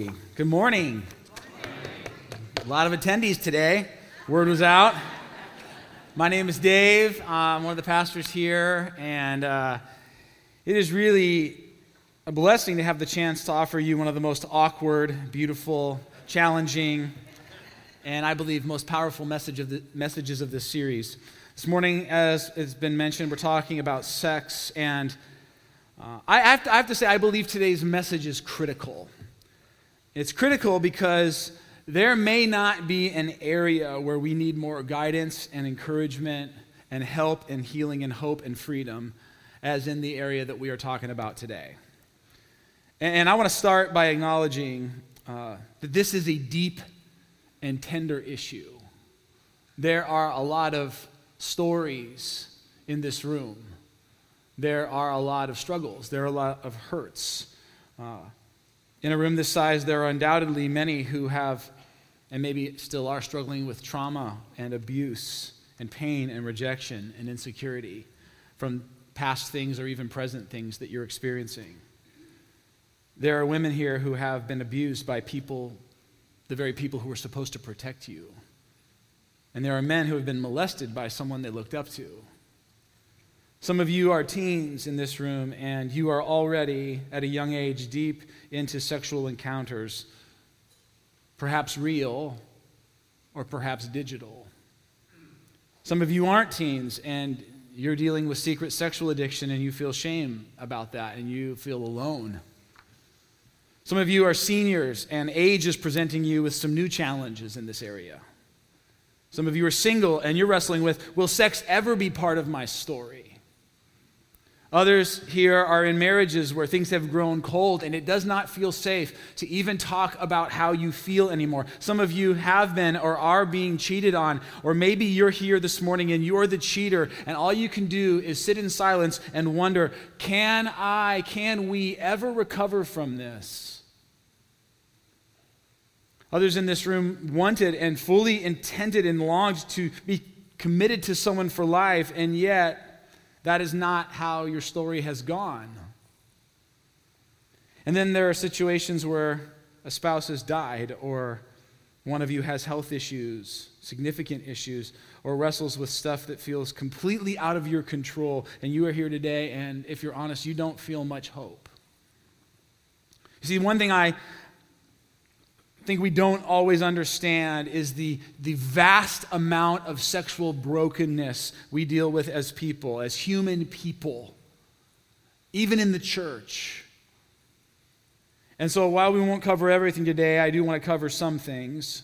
Good morning. A lot of attendees today. Word was out. My name is Dave. I'm one of the pastors here, and uh, it is really a blessing to have the chance to offer you one of the most awkward, beautiful, challenging, and I believe most powerful message of the, messages of this series. This morning, as it's been mentioned, we're talking about sex, and uh, I, have to, I have to say, I believe today's message is critical. It's critical because there may not be an area where we need more guidance and encouragement and help and healing and hope and freedom as in the area that we are talking about today. And I want to start by acknowledging uh, that this is a deep and tender issue. There are a lot of stories in this room. There are a lot of struggles. There are a lot of hurts. Uh, in a room this size, there are undoubtedly many who have, and maybe still are, struggling with trauma and abuse and pain and rejection and insecurity from past things or even present things that you're experiencing. There are women here who have been abused by people, the very people who were supposed to protect you. And there are men who have been molested by someone they looked up to. Some of you are teens in this room, and you are already at a young age deep into sexual encounters, perhaps real or perhaps digital. Some of you aren't teens, and you're dealing with secret sexual addiction, and you feel shame about that, and you feel alone. Some of you are seniors, and age is presenting you with some new challenges in this area. Some of you are single, and you're wrestling with will sex ever be part of my story? Others here are in marriages where things have grown cold and it does not feel safe to even talk about how you feel anymore. Some of you have been or are being cheated on, or maybe you're here this morning and you're the cheater, and all you can do is sit in silence and wonder can I, can we ever recover from this? Others in this room wanted and fully intended and longed to be committed to someone for life, and yet that is not how your story has gone. And then there are situations where a spouse has died, or one of you has health issues, significant issues, or wrestles with stuff that feels completely out of your control, and you are here today, and if you're honest, you don't feel much hope. You see, one thing I, think we don't always understand is the, the vast amount of sexual brokenness we deal with as people, as human people, even in the church. And so, while we won't cover everything today, I do want to cover some things.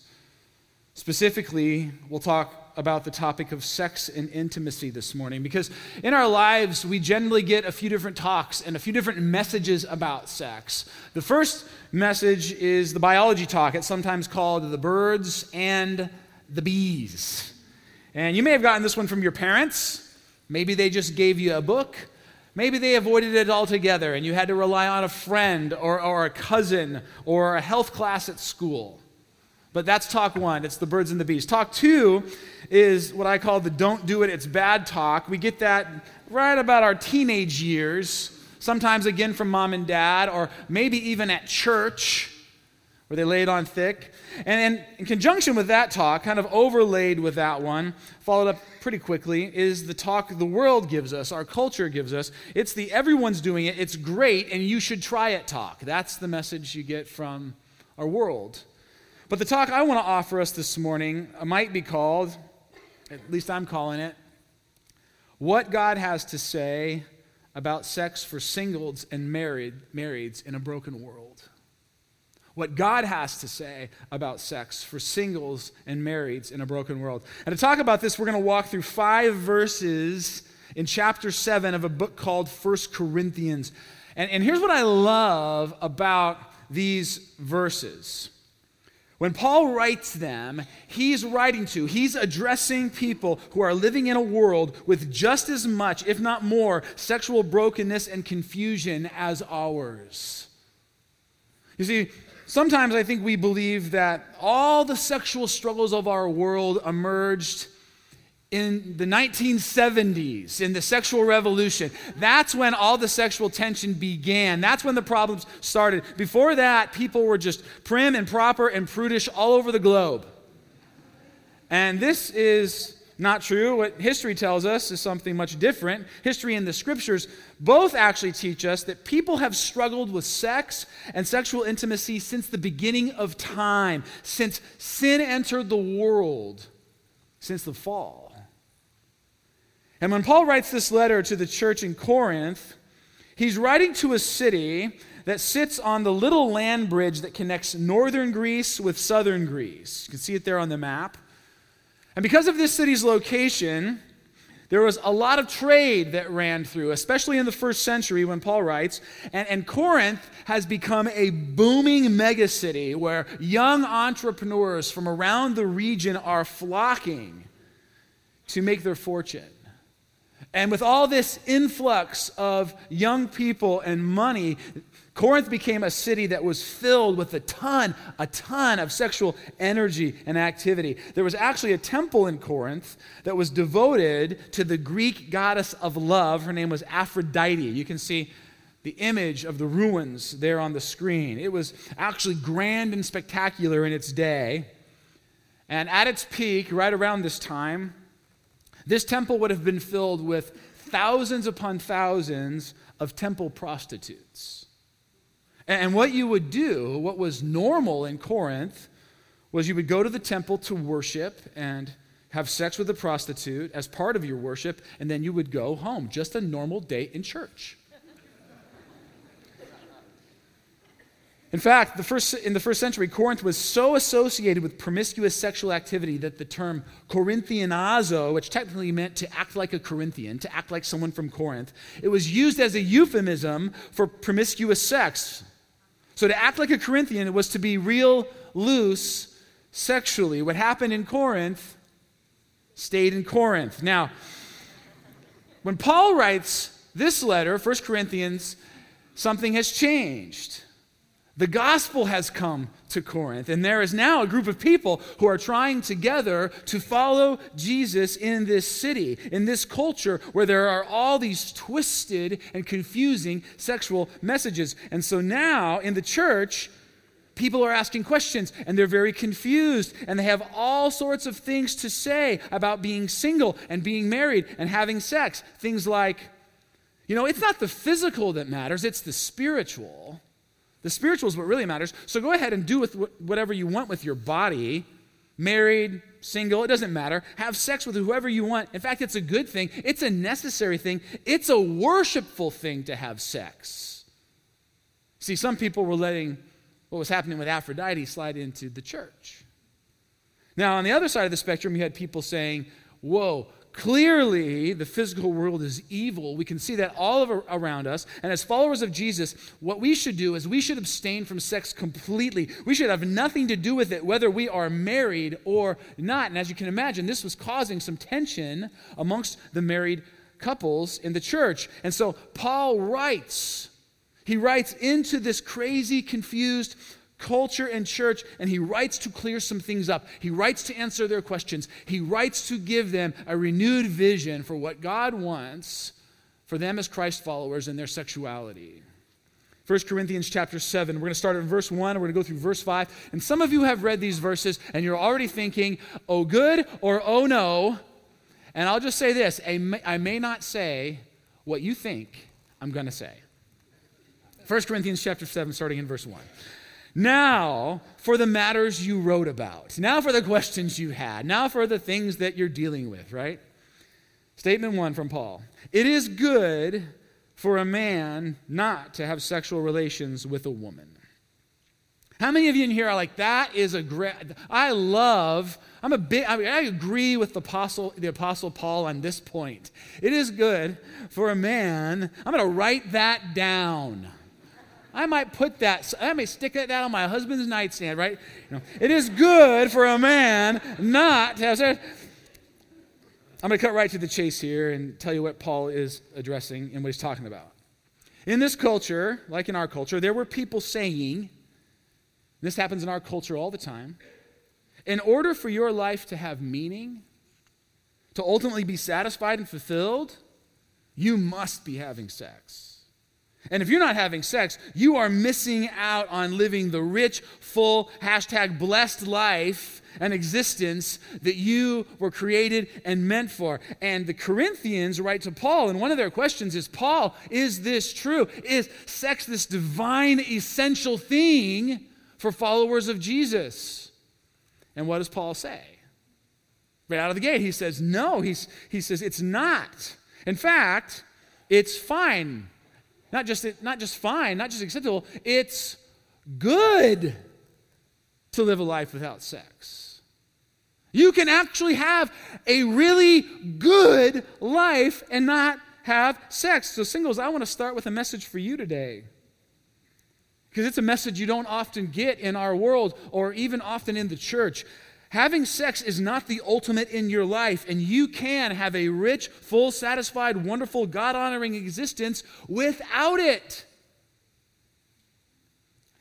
Specifically, we'll talk about the topic of sex and intimacy this morning because in our lives, we generally get a few different talks and a few different messages about sex. The first message is the biology talk, it's sometimes called the birds and the bees. And you may have gotten this one from your parents. Maybe they just gave you a book. Maybe they avoided it altogether and you had to rely on a friend or, or a cousin or a health class at school. But that's talk one. It's the birds and the bees. Talk two is what I call the don't do it, it's bad talk. We get that right about our teenage years, sometimes again from mom and dad, or maybe even at church where they lay it on thick. And in, in, conjunction with that talk, kind of overlaid with that one, followed up pretty quickly, is the talk the world gives us, our culture gives us. It's the everyone's doing it, it's great, and you should try it talk. That's the message you get from our world. But the talk I want to offer us this morning might be called, at least I'm calling it, What God Has to Say About Sex for Singles and married, Marrieds in a Broken World. What God has to say about sex for singles and marrieds in a broken world. And to talk about this, we're going to walk through five verses in chapter 7 of a book called First Corinthians. And, and here's what I love about these verses. When Paul writes them, he's writing to, he's addressing people who are living in a world with just as much, if not more, sexual brokenness and confusion as ours. You see, sometimes I think we believe that all the sexual struggles of our world emerged in the 1970s, in the sexual revolution, that's when all the sexual tension began. That's when the problems started. Before that, people were just prim and proper and prudish all over the globe. And this is not true. What history tells us is something much different. History and the scriptures both actually teach us that people have struggled with sex and sexual intimacy since the beginning of time, since sin entered the world, since the fall. And when Paul writes this letter to the church in Corinth, he's writing to a city that sits on the little land bridge that connects northern Greece with southern Greece. You can see it there on the map. And because of this city's location, there was a lot of trade that ran through, especially in the first century when Paul writes. And, and Corinth has become a booming megacity where young entrepreneurs from around the region are flocking to make their fortune. And with all this influx of young people and money, Corinth became a city that was filled with a ton, a ton of sexual energy and activity. There was actually a temple in Corinth that was devoted to the Greek goddess of love. Her name was Aphrodite. You can see the image of the ruins there on the screen. It was actually grand and spectacular in its day. And at its peak, right around this time, this temple would have been filled with thousands upon thousands of temple prostitutes. And what you would do, what was normal in Corinth, was you would go to the temple to worship and have sex with a prostitute as part of your worship, and then you would go home. Just a normal day in church. In fact, the first, in the first century, Corinth was so associated with promiscuous sexual activity that the term Corinthianazo, which technically meant to act like a Corinthian, to act like someone from Corinth, it was used as a euphemism for promiscuous sex. So to act like a Corinthian was to be real loose sexually. What happened in Corinth stayed in Corinth. Now, when Paul writes this letter, 1 Corinthians, something has changed. The gospel has come to Corinth, and there is now a group of people who are trying together to follow Jesus in this city, in this culture where there are all these twisted and confusing sexual messages. And so now in the church, people are asking questions and they're very confused and they have all sorts of things to say about being single and being married and having sex. Things like, you know, it's not the physical that matters, it's the spiritual. The spiritual is what really matters. So go ahead and do with whatever you want with your body. Married, single, it doesn't matter. Have sex with whoever you want. In fact, it's a good thing. It's a necessary thing. It's a worshipful thing to have sex. See, some people were letting what was happening with Aphrodite slide into the church. Now, on the other side of the spectrum, you had people saying, Whoa, Clearly, the physical world is evil. We can see that all around us. And as followers of Jesus, what we should do is we should abstain from sex completely. We should have nothing to do with it, whether we are married or not. And as you can imagine, this was causing some tension amongst the married couples in the church. And so Paul writes, he writes into this crazy, confused, culture and church, and he writes to clear some things up. He writes to answer their questions. He writes to give them a renewed vision for what God wants for them as Christ followers and their sexuality. 1 Corinthians chapter 7. We're going to start at verse 1. We're going to go through verse 5. And some of you have read these verses and you're already thinking, oh, good or oh, no. And I'll just say this I may not say what you think I'm going to say. 1 Corinthians chapter 7, starting in verse 1. Now for the matters you wrote about. Now for the questions you had. Now for the things that you're dealing with, right? Statement one from Paul It is good for a man not to have sexual relations with a woman. How many of you in here are like, that is a great, I love, I'm a bit, I, mean, I agree with the apostle, the apostle Paul on this point. It is good for a man, I'm going to write that down. I might put that, I may stick that on my husband's nightstand, right? You know, it is good for a man not to have sex. I'm going to cut right to the chase here and tell you what Paul is addressing and what he's talking about. In this culture, like in our culture, there were people saying, this happens in our culture all the time, in order for your life to have meaning, to ultimately be satisfied and fulfilled, you must be having sex. And if you're not having sex, you are missing out on living the rich, full, hashtag blessed life and existence that you were created and meant for. And the Corinthians write to Paul, and one of their questions is Paul, is this true? Is sex this divine, essential thing for followers of Jesus? And what does Paul say? Right out of the gate, he says, no. He's, he says, it's not. In fact, it's fine. Not just, not just fine, not just acceptable, it's good to live a life without sex. You can actually have a really good life and not have sex. So, singles, I want to start with a message for you today. Because it's a message you don't often get in our world or even often in the church. Having sex is not the ultimate in your life, and you can have a rich, full, satisfied, wonderful, God honoring existence without it.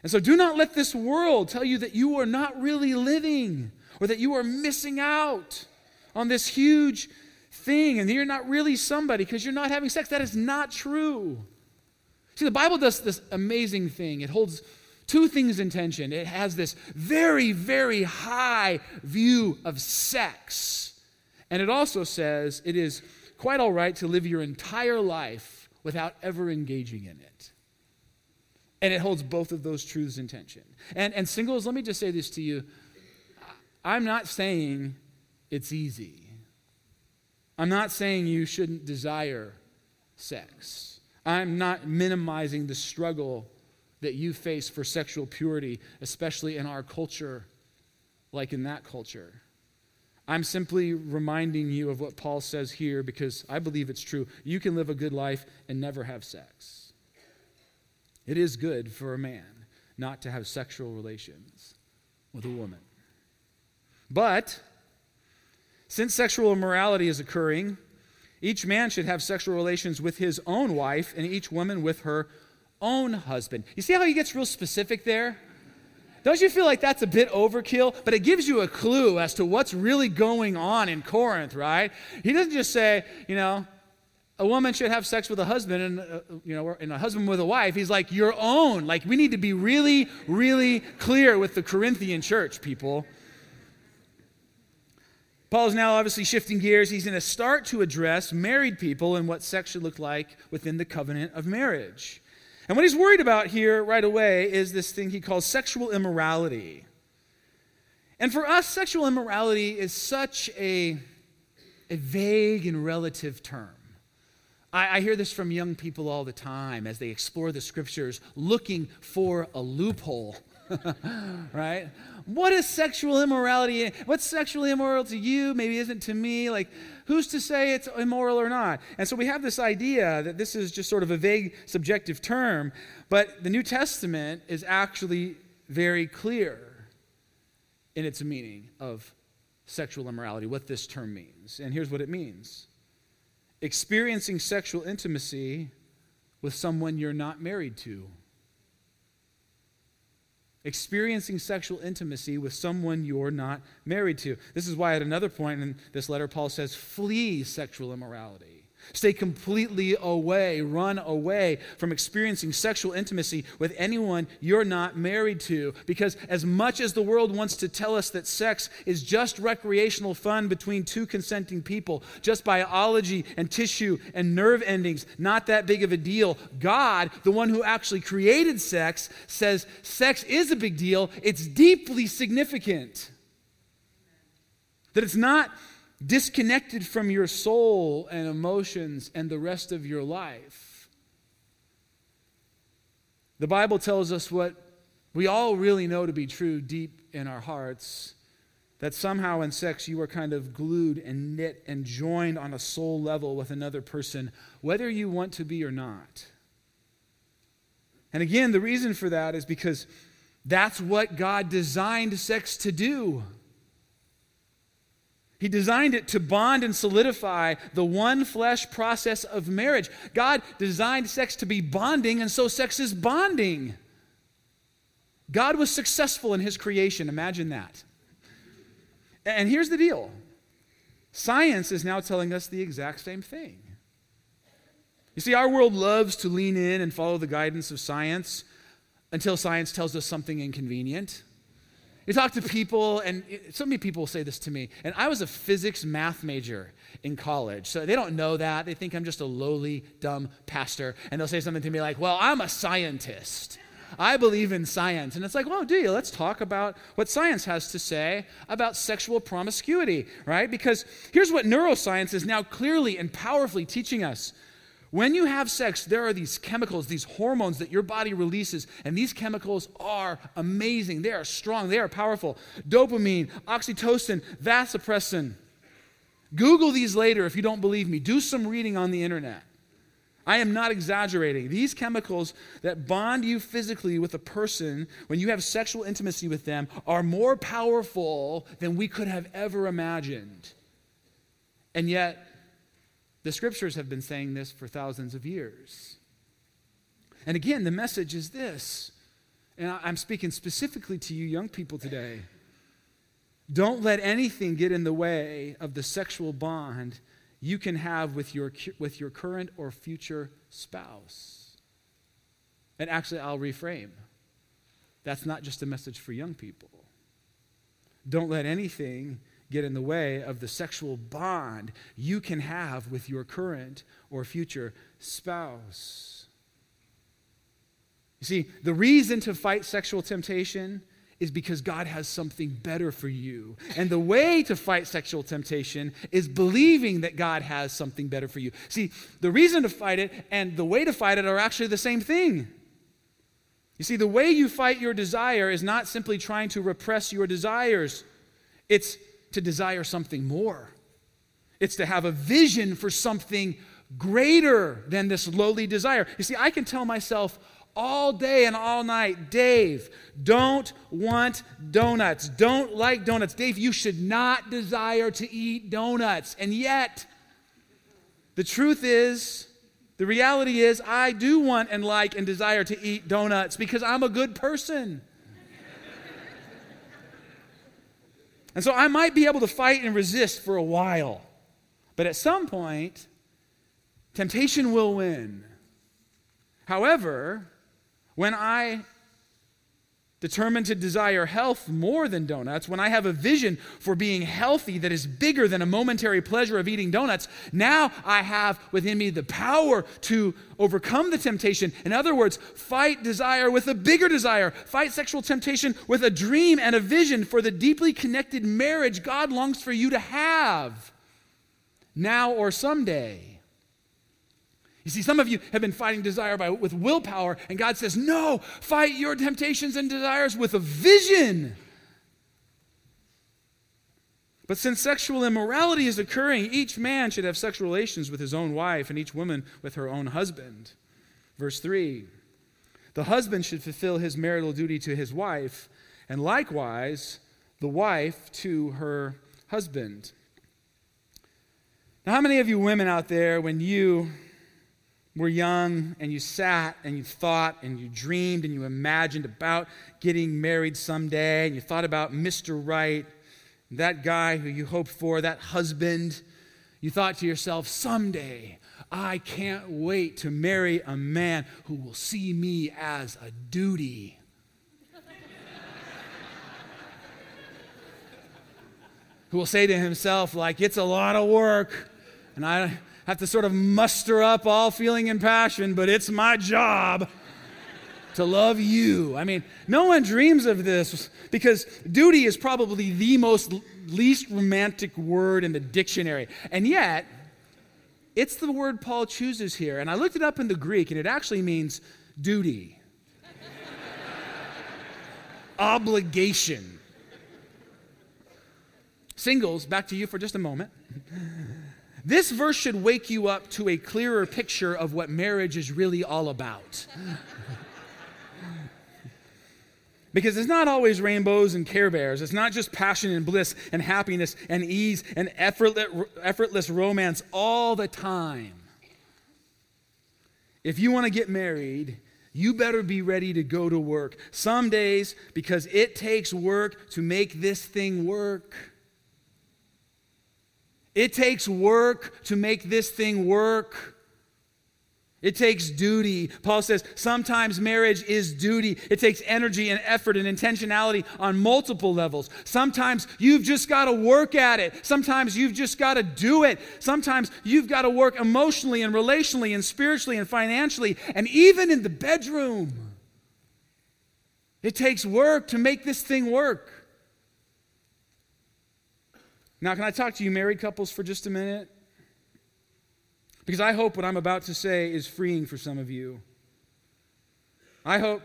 And so do not let this world tell you that you are not really living or that you are missing out on this huge thing and you're not really somebody because you're not having sex. That is not true. See, the Bible does this amazing thing. It holds two things in tension. It has this very, very high view of sex. And it also says it is quite all right to live your entire life without ever engaging in it. And it holds both of those truths in tension. And, and singles, let me just say this to you. I'm not saying it's easy. I'm not saying you shouldn't desire sex. I'm not minimizing the struggle that you face for sexual purity, especially in our culture, like in that culture. I'm simply reminding you of what Paul says here because I believe it's true. You can live a good life and never have sex. It is good for a man not to have sexual relations with a woman. But since sexual immorality is occurring, each man should have sexual relations with his own wife and each woman with her own husband. You see how he gets real specific there? Don't you feel like that's a bit overkill? But it gives you a clue as to what's really going on in Corinth, right? He doesn't just say, you know, a woman should have sex with a husband and uh, you know and a husband with a wife he's like your own like we need to be really really clear with the corinthian church people paul is now obviously shifting gears he's going to start to address married people and what sex should look like within the covenant of marriage and what he's worried about here right away is this thing he calls sexual immorality. And for us, sexual immorality is such a, a vague and relative term. I, I hear this from young people all the time as they explore the scriptures looking for a loophole. right? What is sexual immorality? What's sexually immoral to you? Maybe isn't to me. Like, who's to say it's immoral or not? And so we have this idea that this is just sort of a vague, subjective term, but the New Testament is actually very clear in its meaning of sexual immorality, what this term means. And here's what it means experiencing sexual intimacy with someone you're not married to experiencing sexual intimacy with someone you're not married to. This is why, at another point in this letter, Paul says, flee sexual immorality. Stay completely away, run away from experiencing sexual intimacy with anyone you're not married to. Because as much as the world wants to tell us that sex is just recreational fun between two consenting people, just biology and tissue and nerve endings, not that big of a deal, God, the one who actually created sex, says sex is a big deal. It's deeply significant. That it's not disconnected from your soul and emotions and the rest of your life. The Bible tells us what we all really know to be true deep in our hearts that somehow in sex you are kind of glued and knit and joined on a soul level with another person, whether you want to be or not. And again, the reason for that is because that's what God designed sex to do. He designed it to bond and solidify the one flesh process of marriage. God designed sex to be bonding, and so sex is bonding. God was successful in his creation. Imagine that. And here's the deal Science is now telling us the exact same thing. You see, our world loves to lean in and follow the guidance of science until science tells us something inconvenient. You talk to people, and so many people say this to me. And I was a physics math major in college. So they don't know that. They think I'm just a lowly, dumb pastor. And they'll say something to me like, Well, I'm a scientist. I believe in science. And it's like, Well, do you? Let's talk about what science has to say about sexual promiscuity, right? Because here's what neuroscience is now clearly and powerfully teaching us when you have sex, there are these chemicals, these hormones that your body releases, and these chemicals are amazing. They are strong, they are powerful. Dopamine, oxytocin, vasopressin. Google these later if you don't believe me. Do some reading on the internet. I am not exaggerating. These chemicals that bond you physically with a person when you have sexual intimacy with them are more powerful than we could have ever imagined. And yet, the scriptures have been saying this for thousands of years. And again, the message is this, and I'm speaking specifically to you young people today. Don't let anything get in the way of the sexual bond you can have with your, with your current or future spouse. And actually, I'll reframe. That's not just a message for young people. Don't let anything get in the way of the sexual bond you can have with your current or future spouse. You see, the reason to fight sexual temptation is because God has something better for you. And the way to fight sexual temptation is believing that God has something better for you. See, the reason to fight it and the way to fight it are actually the same thing. You see, the way you fight your desire is not simply trying to repress your desires, it's to desire something more. It's to have a vision for something greater than this lowly desire. You see, I can tell myself all day and all night, Dave, don't want donuts. Don't like donuts. Dave, you should not desire to eat donuts. And yet, the truth is, the reality is, I do want and like and desire to eat donuts because I'm a good person. And so I might be able to fight and resist for a while. But at some point, temptation will win. However, when I determined to desire health more than donuts, when I have a vision for being healthy that is bigger than a momentary pleasure of eating donuts, now I have within me the power to overcome the temptation. In other words, fight desire with a bigger desire, fight sexual temptation with a dream and a vision for the deeply connected marriage God longs for you to have now or someday. You see, some of you have been fighting desire by, with willpower, and God says, No, fight your temptations and desires with a vision. But since sexual immorality is occurring, each man should have sexual relations with his own wife, and each woman with her own husband. Verse 3 The husband should fulfill his marital duty to his wife, and likewise the wife to her husband. Now, how many of you women out there, when you were young and you sat and you thought and you dreamed and you imagined about getting married someday and you thought about Mr. Right, that guy who you hoped for, that husband, you thought to yourself, someday I can't wait to marry a man who will see me as a duty. who will say to himself, like, it's a lot of work, and I have to sort of muster up all feeling and passion, but it's my job to love you. I mean, no one dreams of this because duty is probably the most least romantic word in the dictionary. And yet, it's the word Paul chooses here. And I looked it up in the Greek, and it actually means duty, obligation. Singles, back to you for just a moment. This verse should wake you up to a clearer picture of what marriage is really all about. because it's not always rainbows and care bears. It's not just passion and bliss and happiness and ease and effortless, effortless romance all the time. If you want to get married, you better be ready to go to work. Some days, because it takes work to make this thing work. It takes work to make this thing work. It takes duty. Paul says sometimes marriage is duty. It takes energy and effort and intentionality on multiple levels. Sometimes you've just got to work at it. Sometimes you've just got to do it. Sometimes you've got to work emotionally and relationally and spiritually and financially and even in the bedroom. It takes work to make this thing work. Now, can I talk to you married couples for just a minute? Because I hope what I'm about to say is freeing for some of you. I hope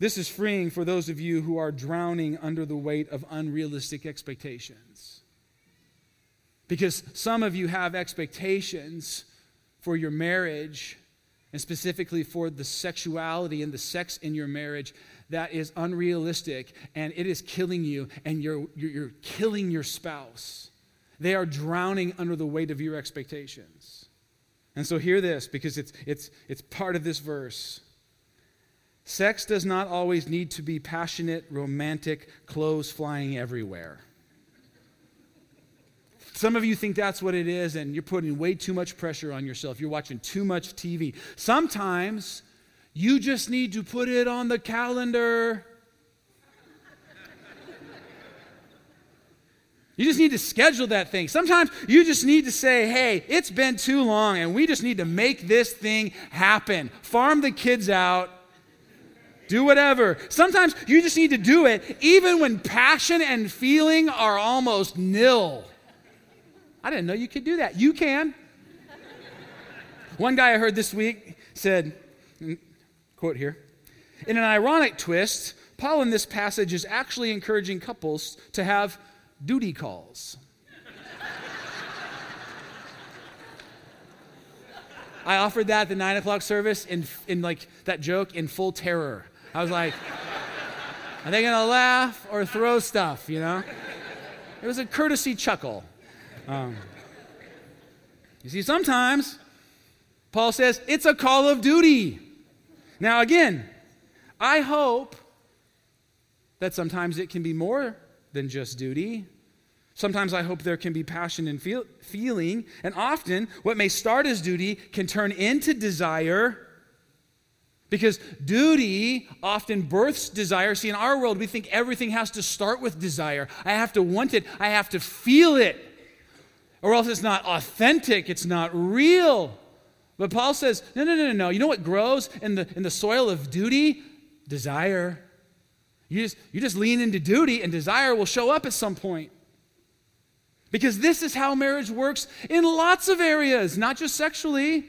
this is freeing for those of you who are drowning under the weight of unrealistic expectations. Because some of you have expectations for your marriage, and specifically for the sexuality and the sex in your marriage, that is unrealistic and it is killing you, and you're, you're, killing your spouse. They are drowning under the weight of your expectations. And so hear this because it's, it's, it's part of this verse. Sex does not always need to be passionate, romantic, clothes flying everywhere. Some of you think that's what it is, and you're putting way too much pressure on yourself. You're watching too much TV. Sometimes you just need to put it on the calendar. You just need to schedule that thing. Sometimes you just need to say, hey, it's been too long and we just need to make this thing happen. Farm the kids out. Do whatever. Sometimes you just need to do it even when passion and feeling are almost nil. I didn't know you could do that. You can. One guy I heard this week said, quote here, in an ironic twist, Paul in this passage is actually encouraging couples to have duty calls. I offered that the nine o'clock service in, in like that joke in full terror. I was like, are they gonna laugh or throw stuff, you know? It was a courtesy chuckle. Um, you see, sometimes Paul says it's a call of duty. Now, again, I hope that sometimes it can be more than just duty. Sometimes I hope there can be passion and feel, feeling, and often what may start as duty can turn into desire. Because duty often births desire. See, in our world, we think everything has to start with desire. I have to want it, I have to feel it, or else it's not authentic, it's not real. But Paul says, no, no, no, no, no. You know what grows in the, in the soil of duty? Desire. You just, you just lean into duty, and desire will show up at some point. Because this is how marriage works in lots of areas, not just sexually.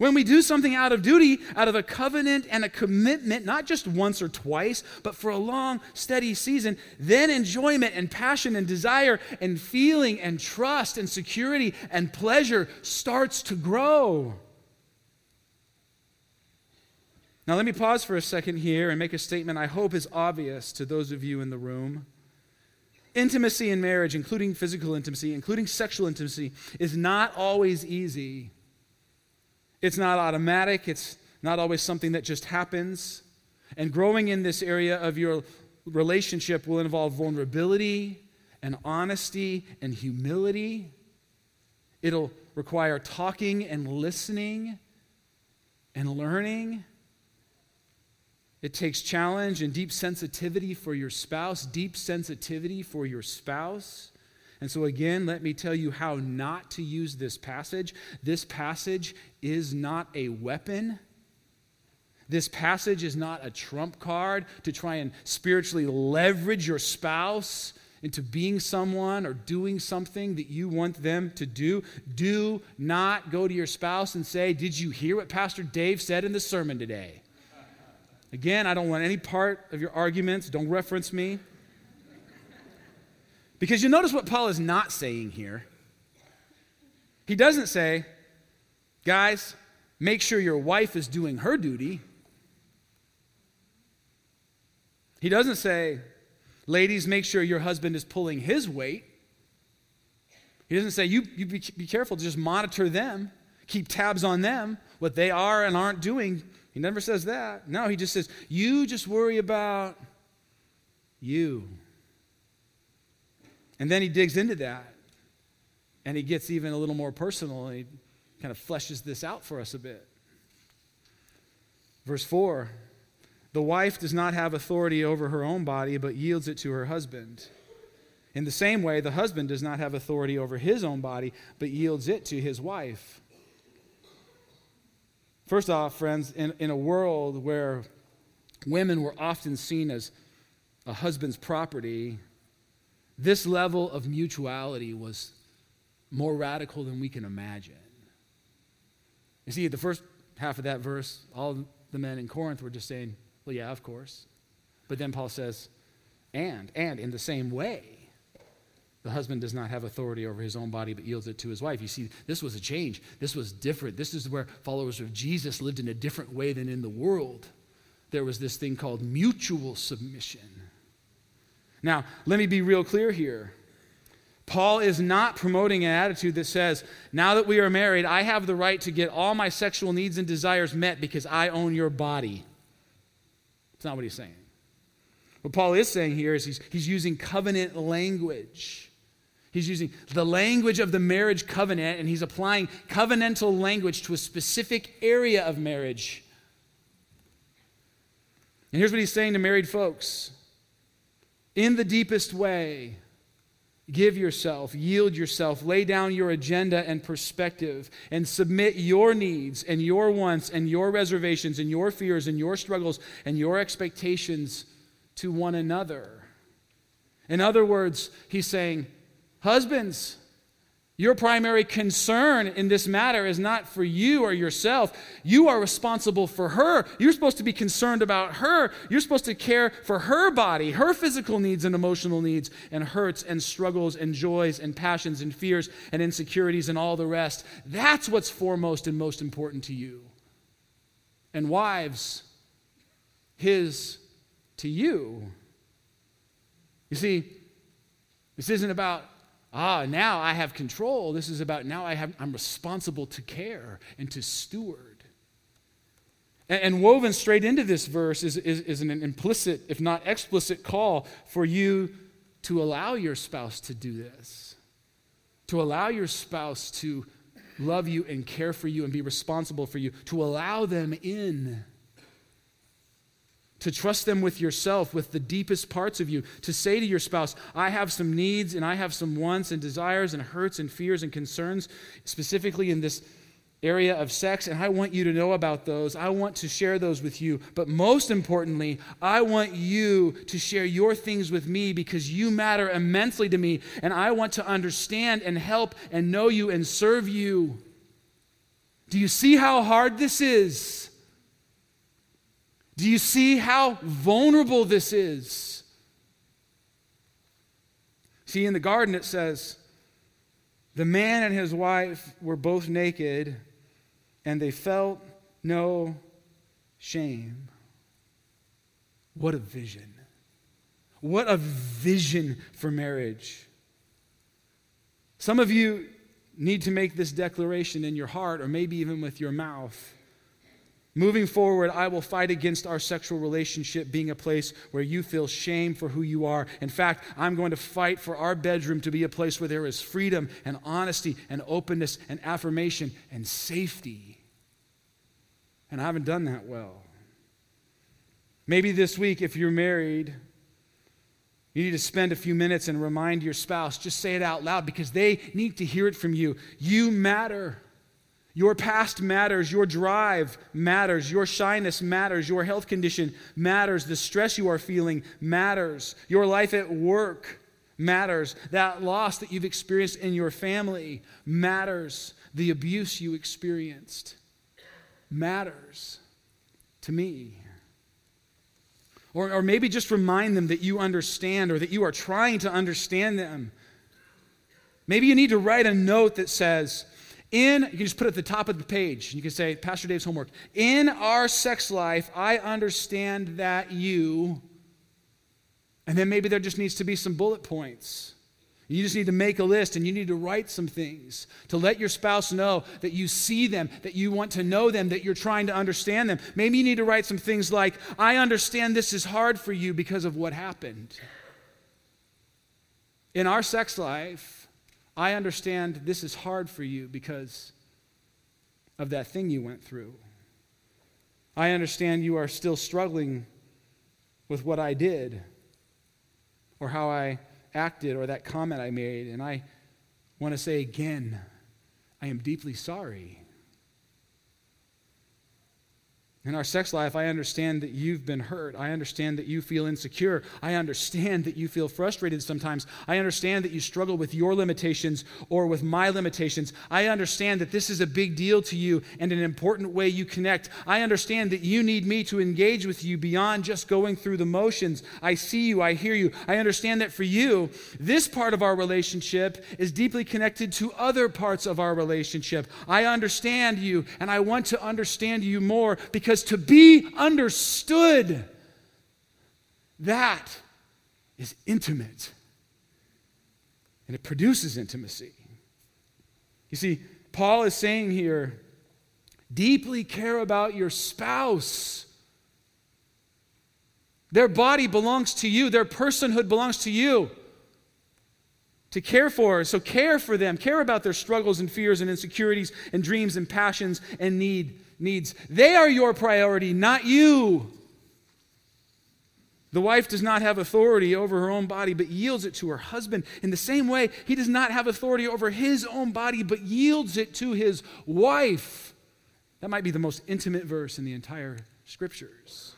When we do something out of duty, out of a covenant and a commitment, not just once or twice, but for a long, steady season, then enjoyment and passion and desire and feeling and trust and security and pleasure starts to grow. Now, let me pause for a second here and make a statement I hope is obvious to those of you in the room. Intimacy in marriage, including physical intimacy, including sexual intimacy, is not always easy. It's not automatic, it's not always something that just happens. And growing in this area of your relationship will involve vulnerability and honesty and humility. It'll require talking and listening and learning. It takes challenge and deep sensitivity for your spouse, deep sensitivity for your spouse. And so, again, let me tell you how not to use this passage. This passage is not a weapon. This passage is not a trump card to try and spiritually leverage your spouse into being someone or doing something that you want them to do. Do not go to your spouse and say, Did you hear what Pastor Dave said in the sermon today? Again, I don't want any part of your arguments. Don't reference me. Because you notice what Paul is not saying here. He doesn't say, guys, make sure your wife is doing her duty. He doesn't say, ladies, make sure your husband is pulling his weight. He doesn't say, you, you be, be careful, just monitor them, keep tabs on them, what they are and aren't doing he never says that. No, he just says, You just worry about you. And then he digs into that. And he gets even a little more personal and he kind of fleshes this out for us a bit. Verse 4 The wife does not have authority over her own body, but yields it to her husband. In the same way, the husband does not have authority over his own body, but yields it to his wife. First off, friends, in, in a world where women were often seen as a husband's property, this level of mutuality was more radical than we can imagine. You see, the first half of that verse, all the men in Corinth were just saying, well, yeah, of course. But then Paul says, and, and in the same way, the husband does not have authority over his own body, but yields it to his wife. You see, this was a change. This was different. This is where followers of Jesus lived in a different way than in the world. There was this thing called mutual submission. Now, let me be real clear here. Paul is not promoting an attitude that says, now that we are married, I have the right to get all my sexual needs and desires met because I own your body. That's not what he's saying. What Paul is saying here is he's, he's using covenant language. He's using the language of the marriage covenant and he's applying covenantal language to a specific area of marriage. And here's what he's saying to married folks In the deepest way, give yourself, yield yourself, lay down your agenda and perspective, and submit your needs and your wants and your reservations and your fears and your struggles and your expectations to one another. In other words, he's saying, Husbands, your primary concern in this matter is not for you or yourself. You are responsible for her. You're supposed to be concerned about her. You're supposed to care for her body, her physical needs and emotional needs, and hurts and struggles and joys and passions and fears and insecurities and all the rest. That's what's foremost and most important to you. And wives, his to you. You see, this isn't about ah, now I have control. This is about now I have, I'm responsible to care and to steward. And, woven straight into this verse is, is, is an implicit, if not explicit, call for you to allow your spouse to do this, to allow your spouse to love you and care for you and be responsible for you, to allow them in to trust them with yourself, with the deepest parts of you, to say to your spouse, I have some needs and I have some wants and desires and hurts and fears and concerns, specifically in this area of sex, and I want you to know about those. I want to share those with you. But most importantly, I want you to share your things with me because you matter immensely to me, and I want to understand and help and know you and serve you. Do you see how hard this is? Do you see how vulnerable this is? See, in the garden it says, the man and his wife were both naked, and they felt no shame. What a vision! What a vision for marriage. Some of you need to make this declaration in your heart or maybe even with your mouth. Moving forward, I will fight against our sexual relationship being a place where you feel shame for who you are. In fact, I'm going to fight for our bedroom to be a place where there is freedom and honesty and openness and affirmation and safety. And I haven't done that well. Maybe this week, if you're married, you need to spend a few minutes and remind your spouse, just say it out loud because they need to hear it from you. You matter. Your past matters. Your drive matters. Your shyness matters. Your health condition matters. The stress you are feeling matters. Your life at work matters. That loss that you've experienced in your family matters. The abuse you experienced matters to me. Or, or maybe just remind them that you understand or that you are trying to understand them. Maybe you need to write a note that says, in, you can just put it at the top of the page. You can say, Pastor Dave's homework. In our sex life, I understand that you, and then maybe there just needs to be some bullet points. You just need to make a list and you need to write some things to let your spouse know that you see them, that you want to know them, that you're trying to understand them. Maybe you need to write some things like, I understand this is hard for you because of what happened. In our sex life, I understand this is hard for you because of that thing you went through. I understand you are still struggling with what I did or how I acted or that comment I made. And I want to say again, I am deeply sorry. In our sex life, I understand that you've been hurt. I understand that you feel insecure. I understand that you feel frustrated sometimes. I understand that you struggle with your limitations or with my limitations. I understand that this is a big deal to you and an important way you connect. I understand that you need me to engage with you beyond just going through the motions. I see you, I hear you. I understand that for you, this part of our relationship is deeply connected to other parts of our relationship. I understand you, and I want to understand you more because because to be understood, that is intimate. And it produces intimacy. You see, Paul is saying here deeply care about your spouse. Their body belongs to you, their personhood belongs to you to care for. So care for them, care about their struggles and fears and insecurities and dreams and passions and need needs. They are your priority, not you. The wife does not have authority over her own body, but yields it to her husband. In the same way, he does not have authority over his own body, but yields it to his wife. That might be the most intimate verse in the entire scriptures.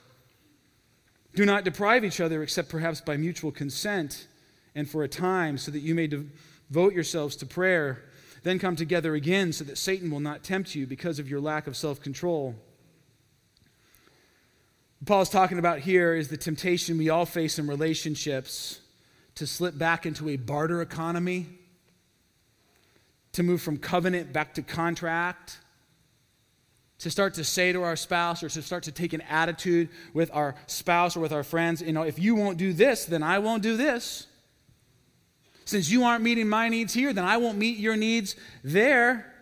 Do not deprive each other except perhaps by mutual consent and for a time, so that you may devote yourselves to prayer then come together again so that Satan will not tempt you because of your lack of self control. What Paul talking about here is the temptation we all face in relationships to slip back into a barter economy, to move from covenant back to contract, to start to say to our spouse or to start to take an attitude with our spouse or with our friends, you know, if you won't do this, then I won't do this. Since you aren't meeting my needs here, then I won't meet your needs there.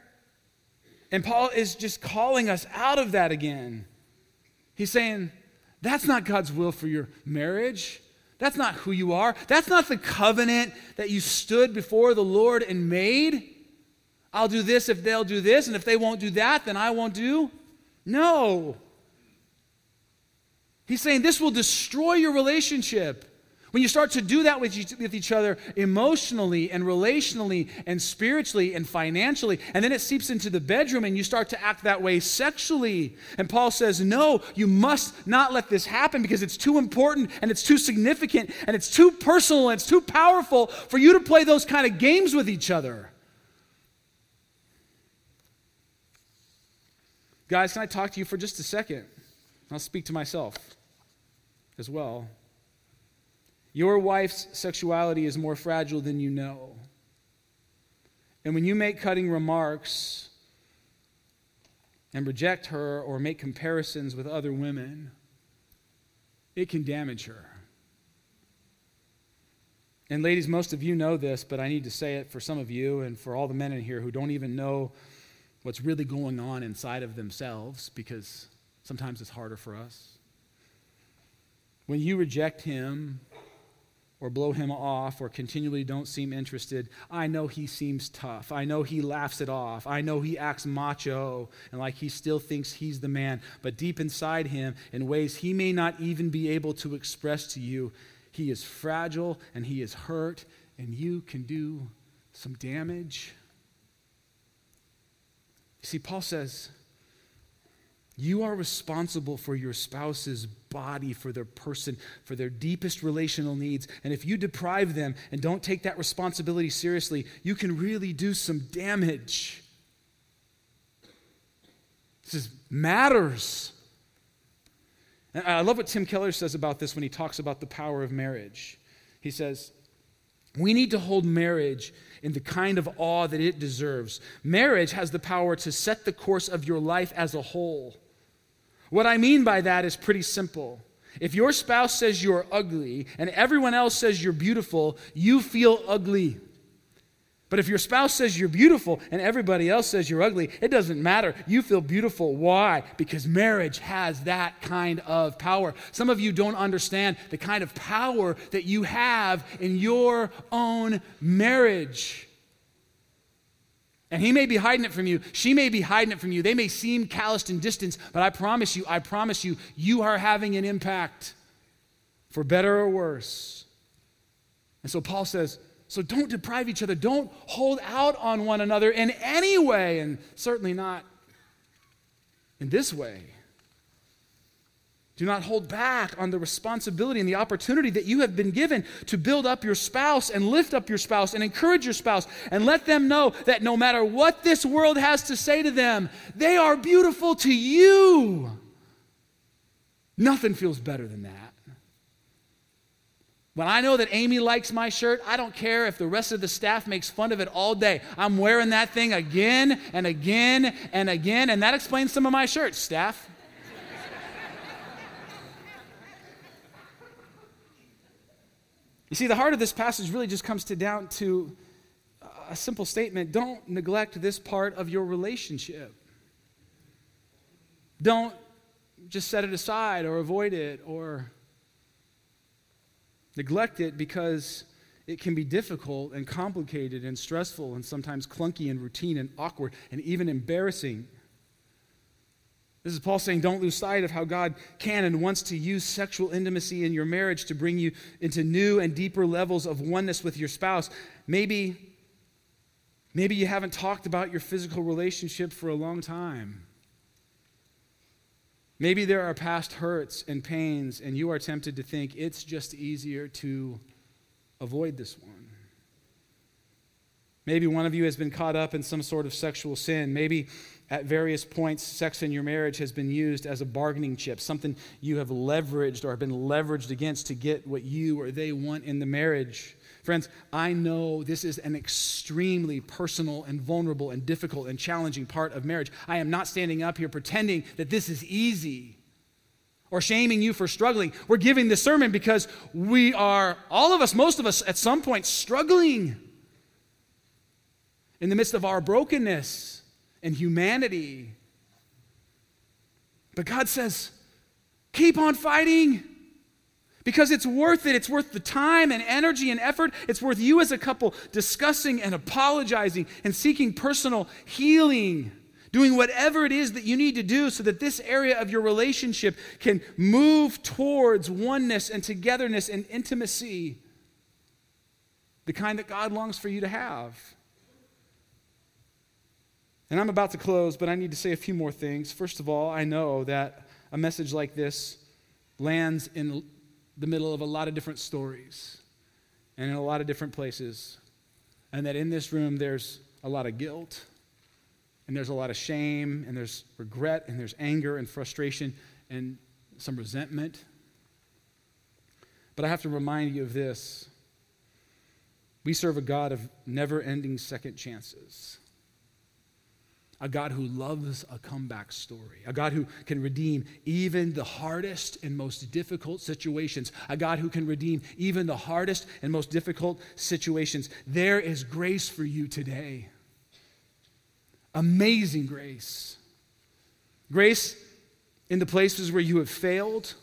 And Paul is just calling us out of that again. He's saying, that's not God's will for your marriage. That's not who you are. That's not the covenant that you stood before the Lord and made. I'll do this if they'll do this, and if they won't do that, then I won't do. No. He's saying this will destroy your relationship. When you start to do that with each, with each other emotionally and relationally and spiritually and financially, and then it seeps into the bedroom and you start to act that way sexually. And Paul says, No, you must not let this happen because it's too important and it's too significant and it's too personal and it's too powerful for you to play those kind of games with each other. Guys, can I talk to you for just a second? I'll speak to myself as well. Your wife's sexuality is more fragile than you know. And when you make cutting remarks and reject her or make comparisons with other women, it can damage her. And ladies, most of you know this, but I need to say it for some of you and for all the men in here who don't even know what's really going on inside of themselves because sometimes it's harder for us. When you reject him or blow him off or continually don't seem interested, I know he seems tough. I know he laughs it off. I know he acts macho and like he still thinks he's the man. But deep inside him, in ways he may not even be able to express to you, he is fragile and he is hurt, and you can do some damage. You see, Paul says, you are responsible for your spouse's body, for their person, for their deepest relational needs. And if you deprive them and don't take that responsibility seriously, you can really do some damage. This is, matters. And I love what Tim Keller says about this when he talks about the power of marriage. He says, we need to hold marriage in the kind of awe that it deserves. Marriage has the power to set the course of your life as a whole. What I mean by that is pretty simple. If your spouse says you're ugly and everyone else says you're beautiful, you feel ugly. But if your spouse says you're beautiful and everybody else says you're ugly, it doesn't matter. You feel beautiful. Why? Because marriage has that kind of power. Some of you don't understand the kind of power that you have in your own marriage. And he may be hiding it from you. She may be hiding it from you. They may seem calloused and distant, but I promise you, I promise you, you are having an impact for better or worse. And so Paul says, so don't deprive each other. Don't hold out on one another in any way, and certainly not in this way. Do not hold back on the responsibility and the opportunity that you have been given to build up your spouse and lift up your spouse and encourage your spouse and let them know that no matter what this world has to say to them, they are beautiful to you. Nothing feels better than that. When I know that Amy likes my shirt, I don't care if the rest of the staff makes fun of it all day. I'm wearing that thing again and again and again, and that explains some of my shirts, staff. You see, the heart of this passage really just comes to down to a simple statement don't neglect this part of your relationship. Don't just set it aside or avoid it or neglect it because it can be difficult and complicated and stressful and sometimes clunky and routine and awkward and even embarrassing. This is Paul saying, don't lose sight of how God can and wants to use sexual intimacy in your marriage to bring you into new and deeper levels of oneness with your spouse. Maybe, maybe you haven't talked about your physical relationship for a long time. Maybe there are past hurts and pains, and you are tempted to think it's just easier to avoid this one. Maybe one of you has been caught up in some sort of sexual sin. Maybe at various points, sex in your marriage has been used as a bargaining chip, something you have leveraged or have been leveraged against to get what you or they want in the marriage. Friends, I know this is an extremely personal and vulnerable and difficult and challenging part of marriage. I am not standing up here pretending that this is easy or shaming you for struggling. We're giving this sermon because we are, all of us, most of us, at some point, struggling in the midst of our brokenness and humanity. But God says, keep on fighting because it's worth it. It's worth the time and energy and effort. It's worth you as a couple discussing and apologizing and seeking personal healing, doing whatever it is that you need to do so that this area of your relationship can move towards oneness and togetherness and intimacy, the kind that God longs for you to have. And I'm about to close, but I need to say a few more things. First of all, I know that a message like this lands in the middle of a lot of different stories and in a lot of different places. And that in this room, there's a lot of guilt, and there's a lot of shame, and there's regret, and there's anger and frustration, and some resentment. But I have to remind you of this we serve a God of never ending second chances a God who loves a comeback story, a God who can redeem even the hardest and most difficult situations, a God who can redeem even the hardest and most difficult situations. There is grace for you today. Amazing grace. Grace in the places where you have failed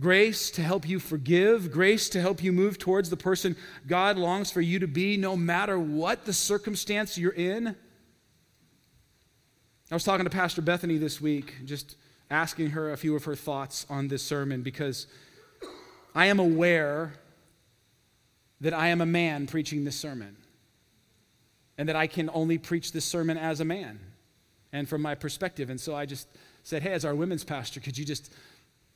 grace to help you forgive, grace to help you move towards the person God longs for you to be, no matter what the circumstance you're in. I was talking to Pastor Bethany this week, just asking her a few of her thoughts on this sermon because I am aware that I am a man preaching this sermon and that I can only preach this sermon as a man and from my perspective. And so I just said, Hey, as our women's pastor, could you just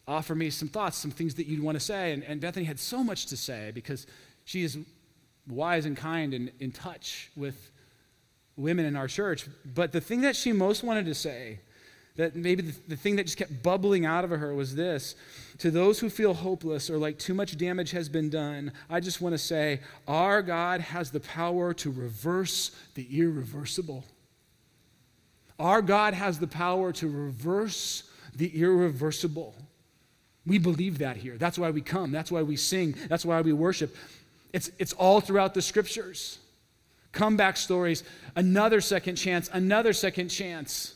offer me some thoughts, some things that you'd want to say. And, and Bethany had so much to say because she is wise and kind and in touch with women in our church. But the thing that she most wanted to say, that maybe the, the thing that just kept bubbling out of her was this To those who feel hopeless or like too much damage has been done, I just want to say, our God has the power to reverse the irreversible. Our God has the power to reverse the irreversible. We believe that here. That's why we come. That's why we sing. That's why we worship. It's, it's all throughout the scriptures. Comeback stories, another second chance, another second chance.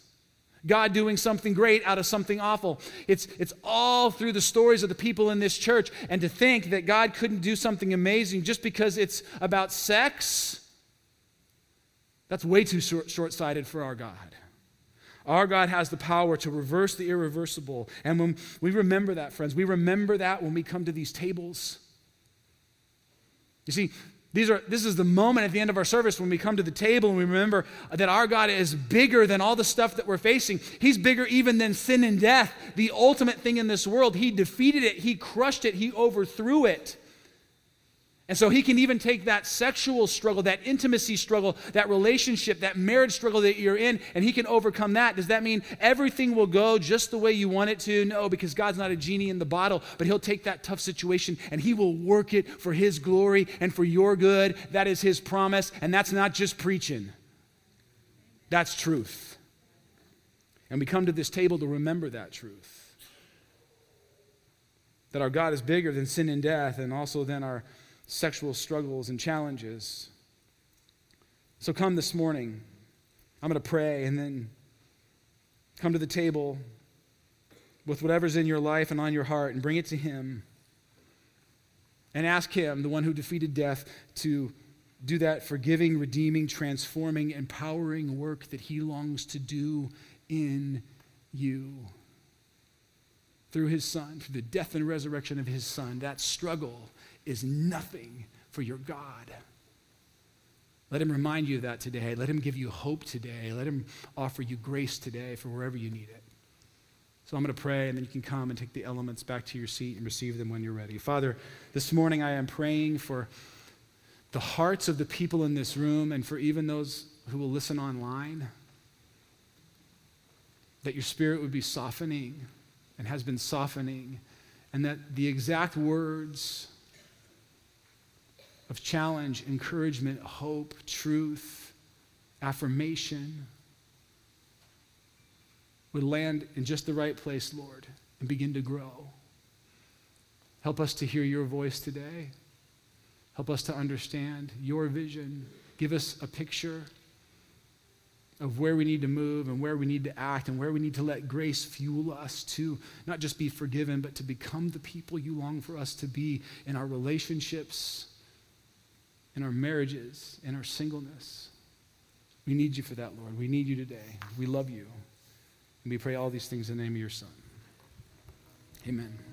God doing something great out of something awful. It's, it's all through the stories of the people in this church. And to think that God couldn't do something amazing just because it's about sex That's way too short sighted for our God. Our God has the power to reverse the irreversible. And when we remember that, friends, we remember that when we come to these tables. You see, these are, this is the moment at the end of our service when we come to the table and we remember that our God is bigger than all the stuff that we're facing. He's bigger even than sin and death, the ultimate thing in this world. He defeated it, He crushed it, He overthrew it. And so he can even take that sexual struggle, that intimacy struggle, that relationship, that marriage struggle that you're in, and he can overcome that. Does that mean everything will go just the way you want it to? No, because God's not a genie in the bottle, but he'll take that tough situation and he will work it for his glory and for your good. That is his promise, and that's not just preaching, that's truth. And we come to this table to remember that truth. That our God is bigger than sin and death, and also than our sexual struggles and challenges. So come this morning. I'm going to pray and then come to the table with whatever's in your life and on your heart and bring it to Him and ask Him, the one who defeated death, to do that forgiving, redeeming, transforming, empowering work that He longs to do in you. Through His Son, through the death and resurrection of His Son, that struggle is nothing for your God. Let him remind you of that today. Let him give you hope today. Let him offer you grace today for wherever you need it. So I'm going to pray, and then you can come and take the elements back to your seat and receive them when you're ready. Father, this morning I am praying for the hearts of the people in this room and for even those who will listen online, that your spirit would be softening and has been softening, and that the exact words of challenge, encouragement, hope, truth, affirmation would land in just the right place, Lord, and begin to grow. Help us to hear your voice today. Help us to understand your vision. Give us a picture of where we need to move and where we need to act and where we need to let grace fuel us to not just be forgiven, but to become the people you long for us to be in our relationships in our marriages, in our singleness. We need you for that, Lord. We need you today. We love you. And we pray all these things in the name of your Son. Amen.